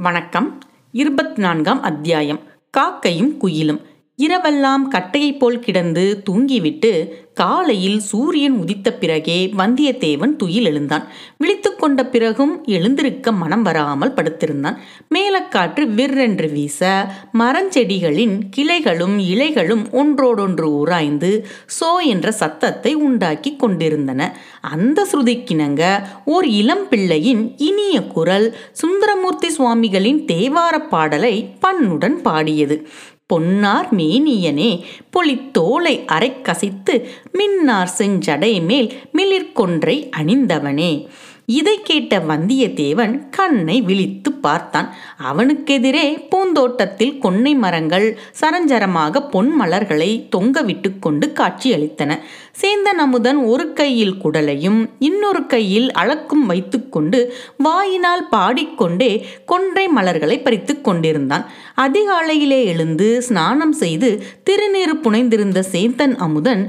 வணக்கம். இருபத்தி நான்காம் அத்தியாயம். காக்கையும் குயிலும். இரவெல்லாம் கட்டையைப் போல் கிடந்து தூங்கிவிட்டு காலையில் சூரியன் உதித்த பிறகே வந்தியத்தேவன் துயில் எழுந்தான். விழித்து கொண்ட பிறகும் எழுந்திருக்க மனம் வராமல் படுத்திருந்தான். மேலக்காற்று விற்றென்று வீச மரஞ்செடிகளின் கிளைகளும் இலைகளும் ஒன்றோடொன்று உராய்ந்து சோ என்ற சத்தத்தை உண்டாக்கி கொண்டிருந்தன. அந்த ஸ்ருதிக்கிணங்க ஓர் இளம் பிள்ளையின் இனிய குரல் சுந்தரமூர்த்தி சுவாமிகளின் தேவார பாடலை பண்ணுடன் பாடியது. பொன்னார் மேனியனே பொலித்தோலை அரைக்கசித்து மின்னார் செஞ்சடை மேல் மிளிர்கொன்றை அணிந்தவனே. இதை கேட்ட வந்தியத்தேவன் கண்ணை விழித்து பார்த்தான். அவனுக்கெதிரே பூந்தோட்டத்தில் கொன்னை மரங்கள் சரஞ்சரமாக பொன் மலர்களை தொங்க விட்டு கொண்டு காட்சியளித்தன. சேந்தன் அமுதன் ஒரு கையில் குடலையும் இன்னொரு கையில் அளக்கும் வைத்துக்கொண்டு வாயினால் பாடிக்கொண்டே கொன்றை மலர்களை பறித்து கொண்டிருந்தான். அதிகாலையிலே எழுந்து ஸ்நானம் செய்து திருநீறு புனைந்திருந்த சேந்தன் அமுதன்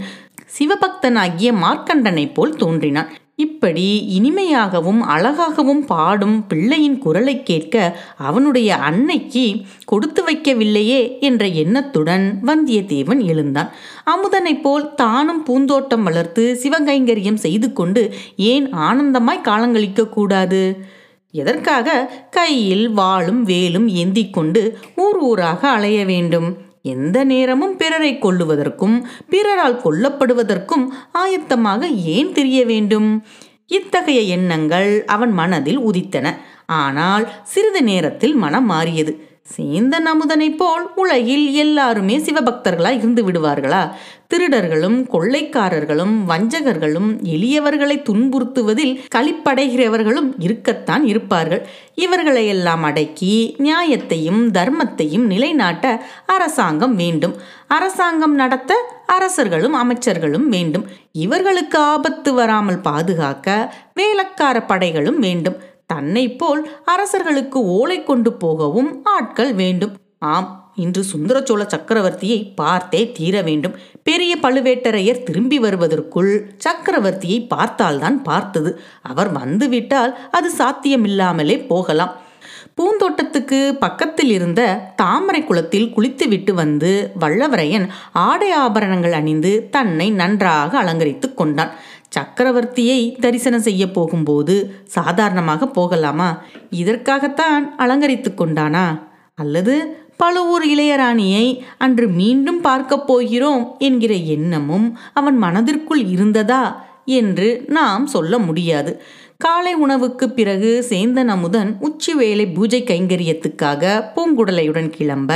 சிவபக்தனாகிய மார்க்கண்டனைப் போல் தோன்றினான். இப்படி இனிமையாகவும் அழகாகவும் பாடும் பிள்ளையின் குரலை கேட்க அவனுடைய அன்னைக்கு கொடுத்து வைக்கவில்லையே என்ற எண்ணத்துடன் வந்தியத்தேவன் எழுந்தான். அமுதனைப் போல் தானும் பூந்தோட்டம் வளர்த்து சிவகைங்கரியம் செய்து கொண்டு ஏன் ஆனந்தமாய் காலங்களிக்க கூடாது? எதற்காக? கையில் வாளும் வேலும் ஏந்தி கொண்டு ஊர் ஊராக அலைய வேண்டும். எந்த நேரமும் பிறரை கொள்ளுவதற்கும் பிறரால் கொல்லப்படுவதற்கும் ஆயத்தமாக ஏன் தெரிய வேண்டும்? இத்தகைய எண்ணங்கள் அவன் மனதில் உதித்தன. ஆனால் சிறிது நேரத்தில் மனம் மாறியது. சேந்தன் அமுதனைப் போல் உலகில் எல்லாருமே சிவபக்தர்களா இருந்து விடுவார்களா? திருடர்களும் கொள்ளைக்காரர்களும் வஞ்சகர்களும் எளியவர்களை துன்புறுத்துவதில் களிப்படைகிறவர்களும் இருக்கத்தான் இருப்பார்கள். இவர்களையெல்லாம் அடக்கி நியாயத்தையும் தர்மத்தையும் நிலைநாட்ட அரசாங்கம் வேண்டும். அரசாங்கம் நடத்த அரசர்களும் அமைச்சர்களும் வேண்டும். இவர்களுக்கு ஆபத்து வராமல் பாதுகாக்க வேலக்கார படைகளும் வேண்டும். தன்னை போல் அரசர்களுக்கு ஓலை கொண்டு போகவும் ஆட்கள் வேண்டும். ஆம் இன்று சுந்தரச்சோழ சக்கரவர்த்தியை பார்த்தே தீர வேண்டும். பெரிய பழுவேட்டரையர் திரும்பி வருவதற்குள் சக்கரவர்த்தியை பார்த்தால்தான் பார்த்தது. அவர் வந்துவிட்டால் அது சாத்தியமில்லாமலே போகலாம். பூந்தோட்டத்துக்கு பக்கத்தில் இருந்த தாமரை குளத்தில் குளித்துவிட்டு வந்து வல்லவரையன் ஆடை ஆபரணங்கள் அணிந்து தன்னை நன்றாக அலங்கரித்து கொண்டான். சக்கரவர்த்தியை தரிசனம் செய்ய போகும்போது சாதாரணமாக போகலாமா? இதற்காகத்தான் அலங்கரித்து கொண்டானா? அல்லது பழுவூர் இளையராணியை அன்று மீண்டும் பார்க்கப் போகிறோம் என்கிற எண்ணமும் அவன் மனதிற்குள் இருந்ததா என்று நாம் சொல்ல முடியாது. காலை உணவுக்கு பிறகு சேந்தன் அமுதன் உச்சி வேலை பூஜை கைங்கரியத்துக்காக பூங்குடலையுடன் கிளம்ப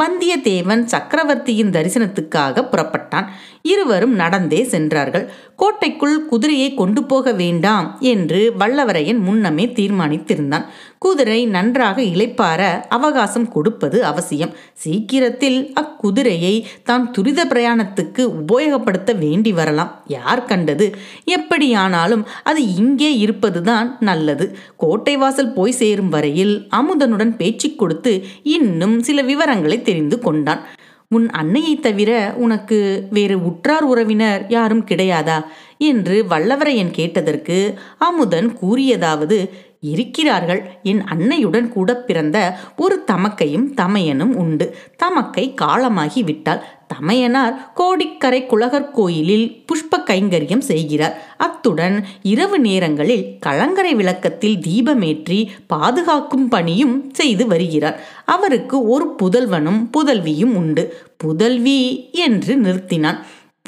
வந்தியத்தேவன் சக்கரவர்த்தியின் தரிசனத்துக்காக புறப்பட்டான். இருவரும் நடந்தே சென்றார்கள். கோட்டைக்குள் குதிரையை கொண்டு போக வேண்டாம் என்று வல்லவரையன் முன்னமே தீர்மானித்திருந்தான். குதிரை நன்றாக இளைப்பார அவகாசம் கொடுப்பது அவசியம். சீக்கிரத்தில் அக்குதிரையை தான் துரித பிரயாணத்துக்கு உபயோகப்படுத்த வேண்டி வரலாம். யார் கண்டது? எப்படியானாலும் அது இங்கே இருப்பதுதான் நல்லது. கோட்டை வாசல் போய் சேரும் வரையில் அமுதனுடன் பேச்சு கொடுத்து இன்னும் சில விவரங்களை தெரிந்து கொண்டான். உன் அன்னையைத் தவிர உனக்கு வேறு உற்றார் உறவினர் யாரும் கிடையாதா? என்று வல்லவரையன் கேட்டதற்கு அமுதன் கூறியதாவது இருக்கிறார்கள். என் அன்னையுடன் கூட பிறந்த ஒரு தமக்கையும் தமையனும் உண்டு. தமக்கை காலமாகி விட்டால் தமையனார் கோடிக்கரை குலகர் கோயிலில் புஷ்ப கைங்கரியம் செய்கிறார். அத்துடன் இரவு நேரங்களில் கலங்கரை விளக்கத்தில் தீபமேற்றி பாதுகாக்கும் பணியும் செய்து வருகிறார். அவருக்கு ஒரு புதல்வனும் புதல்வியும் உண்டு. புதல்வி என்று நிறுத்தினான்.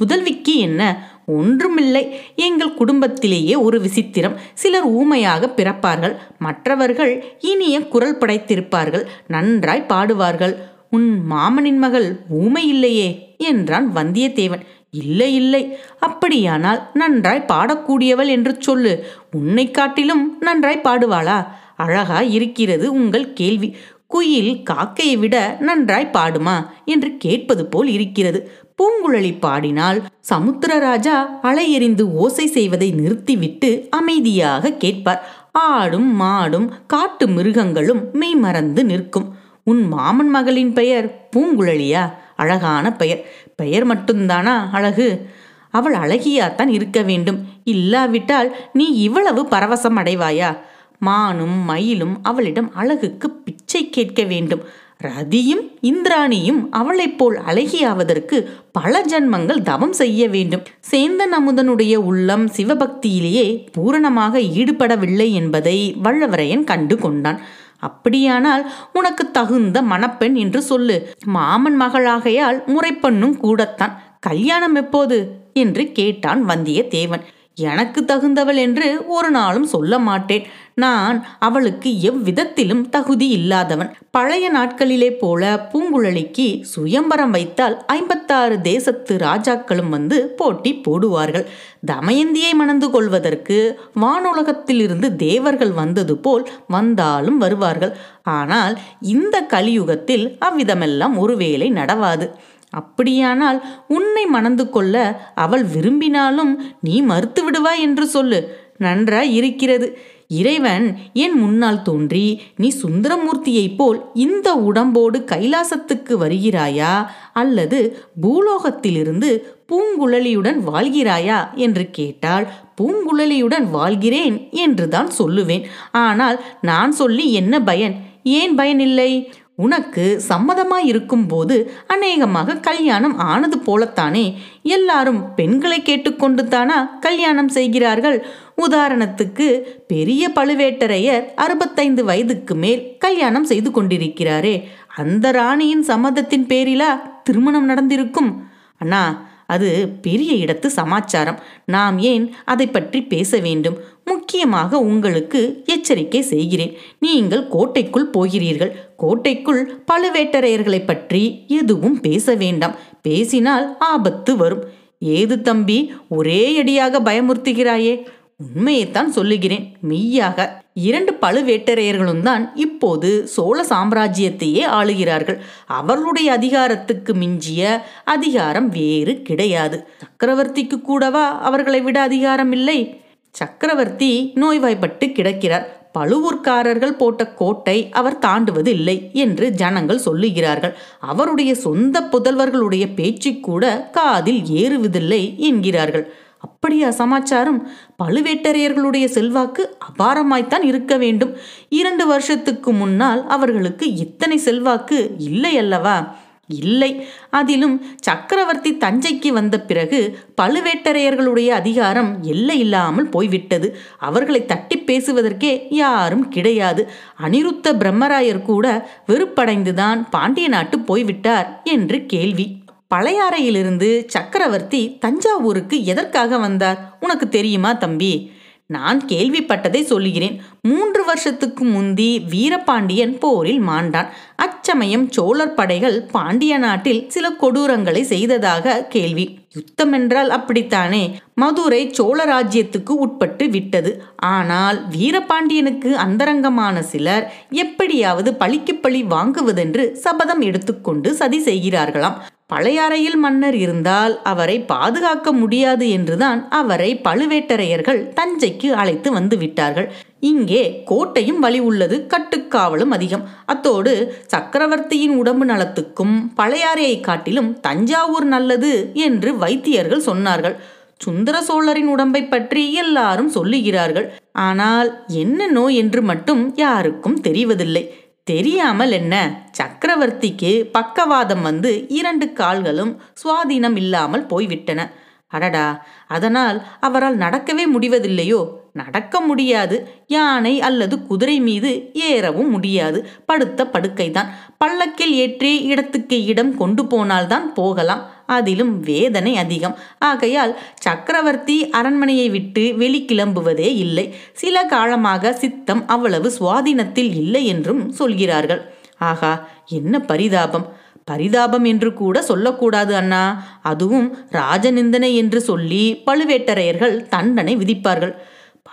புதல்விக்கு என்ன? ஒன்றுமில்லை. எங்கள் குடும்பத்திலேயே ஒரு விசித்திரம். சிலர் ஊமையாக பிறப்பார்கள். மற்றவர்கள் இனிய குரல் படைத்திருப்பார்கள். நன்றாய் பாடுவார்கள். உன் மாமனின் மகள் ஊமை இல்லையே என்றான் வந்தியத்தேவன். இல்லை இல்லை. அப்படியானால் நன்றாய் பாடக்கூடியவள் என்று சொல்லு. உன்னை காட்டிலும் நன்றாய் பாடுவாளா? அழகா இருக்கிறது உங்கள் கேள்வி. குயில் காக்கையை விட நன்றாய் பாடுமா? என்று கேட்பது போல் இருக்கிறது. பூங்குழலி பாடினால் சமுத்திரராஜா அலையெறிந்து ஓசை செய்வதை நிறுத்திவிட்டு அமைதியாக கேட்பார். ஆடும் மாடும் காட்டு மிருகங்களும் மெய்மறந்து நிற்கும். உன் மாமன் மகளின் பெயர் பூங்குழலியா? அழகான பெயர். பெயர் மட்டும்தானா அழகு? அவள் அழகியாத்தான் இருக்க வேண்டும். இல்லாவிட்டால் நீ இவ்வளவு பரவசம் அடைவாயா? மானும் மயிலும் அவளிடம் அழகுக்கு பிச்சை கேட்க வேண்டும். ரதியும் இந்திராணியும் அவளைப் போல் அழகியாவதற்கு பல ஜன்மங்கள் தவம் செய்ய வேண்டும். சேந்தன் அமுதனுடைய உள்ளம் சிவபக்தியிலேயே பூரணமாக ஈடுபடவில்லை என்பதை வல்லவரையன் கண்டு கொண்டான். அப்படியானால் உனக்கு தகுந்த மணப்பெண் என்று சொல்லு. மாமன் மகளாகையால் முறைப்பண்ணும் கூடத்தான். கல்யாணம் எப்போது? என்று கேட்டான் வந்தியத்தேவன். எனக்கு தகுந்தவள் என்று ஒரு நாளும் சொல்ல மாட்டேன். நான் அவளுக்கு எவ்விதத்திலும் தகுதி இல்லாதவன். பழைய நாட்களிலே போல பூங்குழலிக்கு சுயம்பரம் வைத்தால் ஐம்பத்தாறு தேசத்து ராஜாக்களும் வந்து போட்டி போடுவார்கள். தமயந்தியை மணந்து கொள்வதற்கு வானுலகத்திலிருந்து தேவர்கள் வந்தது போல் வந்தாலும் வருவார்கள். ஆனால் இந்த கலியுகத்தில் அவ்விதமெல்லாம் ஒருவேளை நடவாது. அப்படியானால் உன்னை மணந்து கொள்ள அவள் விரும்பினாலும் நீ மறுத்து விடுவாய் என்று சொல்லு. நன்றாய் இருக்கிறது. இறைவன் என் முன்னால் தோன்றி நீ சுந்தரமூர்த்தியைப் போல் இந்த உடம்போடு கைலாசத்துக்கு வருகிறாயா? அல்லது பூலோகத்திலிருந்து பூங்குழலியுடன் வாழ்கிறாயா? என்று கேட்டால் பூங்குழலியுடன் வாழ்கிறேன் என்றுதான் சொல்லுவேன். ஆனால் நான் சொல்லி என்ன பயன்? ஏன் பயனில்லை? உனக்கு சம்மதமாயிருக்கும் போது அநேகமாக கல்யாணம் ஆனது போலத்தானே? எல்லாரும் பெண்களை கேட்டுக்கொண்டு தானா கல்யாணம் செய்கிறார்கள்? உதாரணத்துக்கு பெரிய பழுவேட்டரையர் அறுபத்தைந்து வயதுக்கு மேல் கல்யாணம் செய்து கொண்டிருக்கிறாரே. அந்த ராணியின் சம்மதத்தின் பேரிலா திருமணம் நடந்திருக்கும்? அண்ணா அது பெரிய இடத்து சமாச்சாரம். நாம் ஏன் அதை பற்றி பேச வேண்டும்? முக்கியமாக உங்களுக்கு எச்சரிக்கை செய்கிறேன். நீங்கள் கோட்டைக்குள் போகிறீர்கள். கோட்டைக்குள் பழுவேட்டரையர்களை பற்றி எதுவும் பேச வேண்டாம். பேசினால் ஆபத்து வரும். ஏது தம்பி ஒரே அடியாக பயமுறுத்துகிறாயே? உண்மையைத்தான் சொல்லுகிறேன். மெய்யாக. இரண்டு பழுவேட்டரையர்களும் தான் இப்போது சோழ சாம்ராஜ்யத்தையே ஆளுகிறார்கள். அவர்களுடைய அதிகாரத்துக்கு மிஞ்சிய அதிகாரம் வேறு கிடையாது. சக்கரவர்த்திக்கு கூடவா அவர்களை விட அதிகாரம் இல்லை? சக்கரவர்த்தி நோய்வாய்ப்பட்டு கிடக்கிறார். பழுவூர்க்காரர்கள் போட்ட கோட்டை அவர் தாண்டுவது இல்லை என்று ஜனங்கள் சொல்லுகிறார்கள். அவருடைய சொந்த புதல்வர்களுடைய பேச்சு கூட காதில் ஏறுவதில்லை என்கிறார்கள். அப்படியா சமாச்சாரம்? பழுவேட்டரையர்களுடைய செல்வாக்கு அபாரமாய்த்தான் இருக்க வேண்டும். இரண்டு வருஷத்துக்கு முன்னால் அவர்களுக்கு இத்தனை செல்வாக்கு இல்லை அல்லவா? இல்லை. அதிலும் சக்கரவர்த்தி தஞ்சைக்கு வந்த பிறகு பழுவேட்டரையர்களுடைய அதிகாரம் எல்லை இல்லாமல் போய்விட்டது. அவர்களை தட்டி பேசுவதற்கே யாரும் கிடையாது. அனிருத்த பிரம்மராயர் கூட வெறுப்படைந்துதான் பாண்டிய நாட்டு போய்விட்டார் என்று கேள்வி. பழையாறையிலிருந்து சக்கரவர்த்தி தஞ்சாவூருக்கு எதற்காக வந்தார்? உனக்கு தெரியுமா தம்பி? நான் கேள்விப்பட்டதை சொல்லுகிறேன். மூன்று வருஷத்துக்கு முந்தி வீரபாண்டியன் போரில் மாண்டான். அச்சமயம் சோழர் படைகள் பாண்டிய நாட்டில் சில கொடூரங்களை செய்ததாக கேள்வி. யுத்தம் என்றால் அப்படித்தானே? மதுரை சோழ ராஜ்யத்துக்கு உட்பட்டு விட்டது. ஆனால் வீரபாண்டியனுக்கு அந்தரங்கமான சிலர் எப்படியாவது பழிக்கு பழி வாங்குவதென்று சபதம் எடுத்துக்கொண்டு சதி செய்கிறார்களாம். பழையாறையில் மன்னர் இருந்தால் அவரை பாதுகாக்க முடியாது என்றுதான் அவரை பழுவேட்டரையர்கள் தஞ்சைக்கு அழைத்து வந்து விட்டார்கள். இங்கே கோட்டையும் வலி உள்ளது கட்டுக்காவலும் அதிகம். அத்தோடு சக்கரவர்த்தியின் உடம்பு நலத்துக்கும் பழையாறையை காட்டிலும் தஞ்சாவூர் நல்லது என்று வைத்தியர்கள் சொன்னார்கள். சுந்தர சோழரின் உடம்பை பற்றி எல்லாரும் சொல்லுகிறார்கள். ஆனால் என்ன நோய் என்று மட்டும் யாருக்கும் தெரிவதில்லை. தெரியாமல் என்ன? சக்கரவர்த்திக்கு பக்கவாதம் வந்து இரண்டு கால்களும் சுவாதீனம் இல்லாமல் போய்விட்டன. அடடா! அதனால் அவரால் நடக்கவே முடிவதில்லையோ? நடக்க முடியாது. யானை அல்லது குதிரை மீது ஏறவும் முடியாது. படுத்த படுக்கைதான். பல்லக்கில் ஏற்றி இடத்துக்கு இடம் கொண்டு போனால்தான் போகலாம். அதிலும் வேதனை அதிகம். ஆகையால் சக்கரவர்த்தி அரண்மனையை விட்டு வெளிக்கிளம்புவதே இல்லை. சில காலமாக சித்தம் அவ்வளவு சுவாதீனத்தில் இல்லை என்றும் சொல்கிறார்கள். ஆகா என்ன பரிதாபம். பரிதாபம் என்று கூட சொல்லக்கூடாது அண்ணா. அதுவும் ராஜநிந்தனை என்று சொல்லி பழுவேட்டரையர்கள் தண்டனை விதிப்பார்கள்.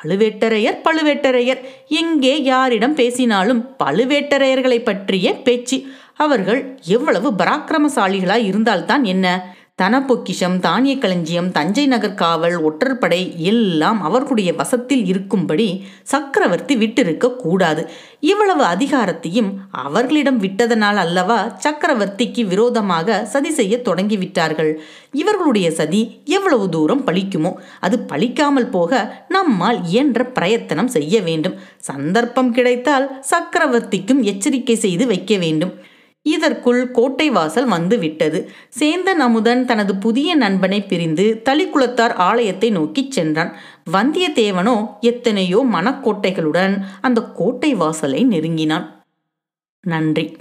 பழுவேட்டரையர் பழுவேட்டரையர். எங்கே யாரிடம் பேசினாலும் பழுவேட்டரையர்களை பற்றிய பேச்சு. அவர்கள் எவ்வளவு பராக்கிரமசாலிகளாய் இருந்தால்தான் என்ன? தன பொக்கிஷம் தானிய களஞ்சியம் தஞ்சை நகர் காவல் ஒற்றற்படை எல்லாம் அவர்களுடைய வசத்தில் இருக்கும்படி சக்கரவர்த்தி விட்டிருக்க கூடாது. இவ்வளவு அதிகாரத்தையும் அவர்களிடம் விட்டதனால் அல்லவா சக்கரவர்த்திக்கு விரோதமாக சதி செய்ய தொடங்கிவிட்டார்கள்? இவர்களுடைய சதி எவ்வளவு தூரம் பழிக்குமோ அது பழிக்காமல் போக நம்மால் இயன்ற பிரயத்தனம் செய்ய வேண்டும். சந்தர்ப்பம் கிடைத்தால் சக்கரவர்த்திக்கும் எச்சரிக்கை செய்து வைக்க வேண்டும். இதற்குள் கோட்டை வாசல் வந்து விட்டது சேந்தன் அமுதன் தனது புதிய நண்பனை பிரிந்து தளிக்குளத்தார் ஆலயத்தை நோக்கிச் சென்றான். வந்தியத்தேவனோ எத்தனையோ மனக்கோட்டைகளுடன் அந்த கோட்டை வாசலை நெருங்கினான். நன்றி.